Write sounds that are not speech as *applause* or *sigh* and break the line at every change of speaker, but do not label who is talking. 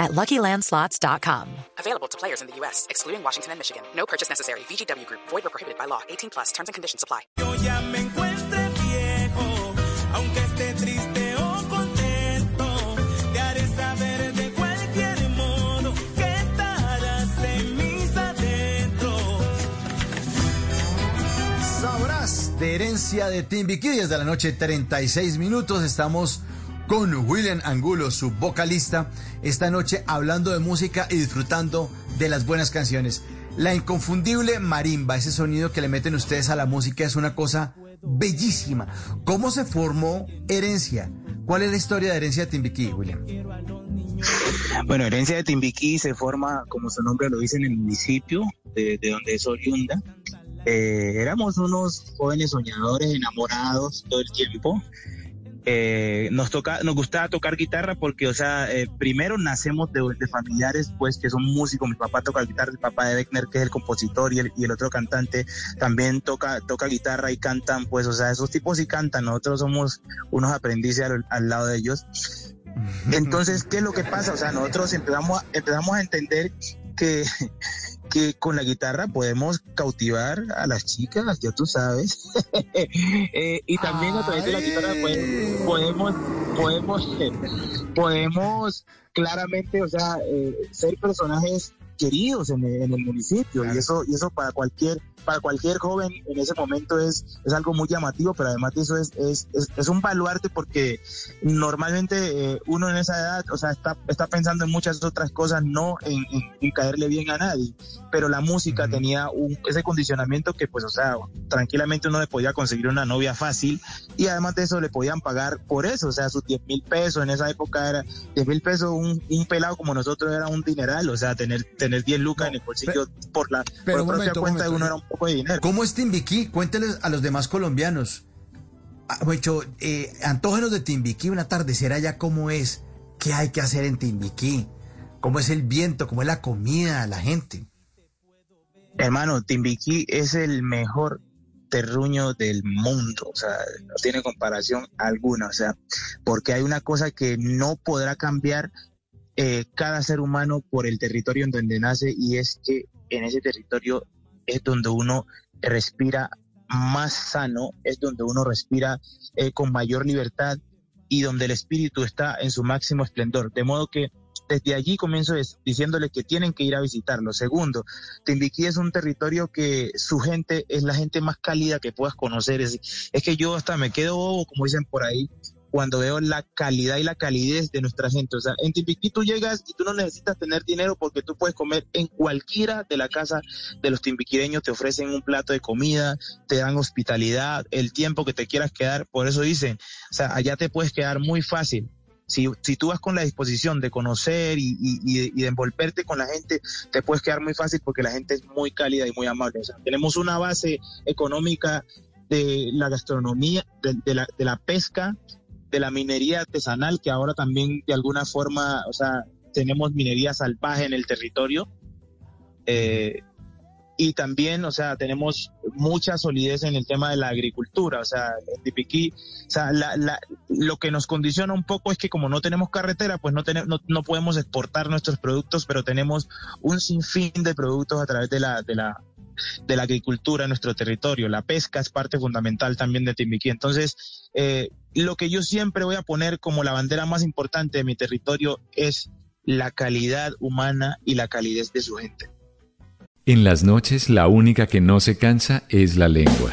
at LuckyLandSlots.com.
Available to players in the U.S., excluding Washington and Michigan. No purchase necessary. VGW Group. Void or prohibited by law. 18 plus. Terms and conditions apply.
Yo ya me encuentre viejo, aunque esté triste o contento, te haré saber de cualquier modo que estarás en mis adentros.
Sabrás de herencia de Timbiquí desde la noche 36 minutos. Estamos con William Angulo, su vocalista, esta noche hablando de música y disfrutando de las buenas canciones. La inconfundible marimba, ese sonido que le meten ustedes a la música es una cosa bellísima. ¿Cómo se formó Herencia? ¿Cuál es la historia de Herencia de Timbiquí, William?
Bueno, Herencia de Timbiquí se forma, como su nombre lo dice, en el municipio de, de donde es oriunda. Eh, éramos unos jóvenes soñadores, enamorados todo el tiempo. Eh, nos toca, nos gustaba tocar guitarra porque, o sea, eh, primero nacemos de, de, familiares, pues, que son músicos. Mi papá toca guitarra, el papá de Beckner, que es el compositor, y el, y el otro cantante también toca, toca guitarra y cantan, pues, o sea, esos tipos sí cantan. Nosotros somos unos aprendices al, al lado de ellos. *laughs* Entonces, ¿qué es lo que pasa? O sea, nosotros empezamos empezamos a entender que, que con la guitarra podemos cautivar a las chicas, ya tú sabes. *laughs* eh, y también a través de la guitarra pues, podemos, podemos, *laughs* podemos claramente, o sea, eh, ser personajes queridos en el, en el municipio claro. y eso y eso para cualquier para cualquier joven en ese momento es, es algo muy llamativo, pero además de eso es, es, es, es un baluarte porque normalmente eh, uno en esa edad, o sea, está, está pensando en muchas otras cosas, no en, en, en caerle bien a nadie, pero la música uh -huh. tenía un, ese condicionamiento que pues, o sea, tranquilamente uno le podía conseguir una novia fácil y además de eso le podían pagar por eso, o sea, sus 10 mil pesos, en esa época era 10 mil pesos, un, un, pelado como nosotros era un dineral, o sea, tener, tener 10 lucas no, en el bolsillo pero, por la,
pero
por
propia
momento, cuenta de uno era un poco de dinero.
¿Cómo es Timbiquí? Cuénteles a los demás colombianos. Mucho, eh, antógenos de Timbiquí, un atardecer allá, ¿cómo es? ¿Qué hay que hacer en Timbiquí? ¿Cómo es el viento? ¿Cómo es la comida? La gente.
Hermano, Timbiquí es el mejor terruño del mundo, o sea, no tiene comparación alguna, o sea, porque hay una cosa que no podrá cambiar eh, cada ser humano por el territorio en donde nace y es que en ese territorio es donde uno respira más sano, es donde uno respira eh, con mayor libertad y donde el espíritu está en su máximo esplendor. De modo que desde allí comienzo diciéndole que tienen que ir a visitarlo. Segundo, Timbiquí es un territorio que su gente es la gente más cálida que puedas conocer. Es, es que yo hasta me quedo como dicen por ahí, cuando veo la calidad y la calidez de nuestra gente. O sea, en Timbiquí tú llegas y tú no necesitas tener dinero porque tú puedes comer en cualquiera de la casa de los timbiquireños, te ofrecen un plato de comida, te dan hospitalidad, el tiempo que te quieras quedar, por eso dicen, o sea, allá te puedes quedar muy fácil. Si, si tú vas con la disposición de conocer y, y, y, de envolverte con la gente, te puedes quedar muy fácil porque la gente es muy cálida y muy amable. O sea, tenemos una base económica de la gastronomía, de, de, la, de la pesca, de la minería artesanal, que ahora también de alguna forma, o sea, tenemos minería salvaje en el territorio. Eh, y también, o sea, tenemos mucha solidez en el tema de la agricultura, o sea, en Tipiquí, o sea, la, la, lo que nos condiciona un poco es que como no tenemos carretera, pues no, tenemos, no, no, podemos exportar nuestros productos, pero tenemos un sinfín de productos a través de la, de la, de la agricultura en nuestro territorio. La pesca es parte fundamental también de Timbiquí. Entonces, eh, lo que yo siempre voy a poner como la bandera más importante de mi territorio es la calidad humana y la calidez de su gente.
En las noches la única que no se cansa es la lengua.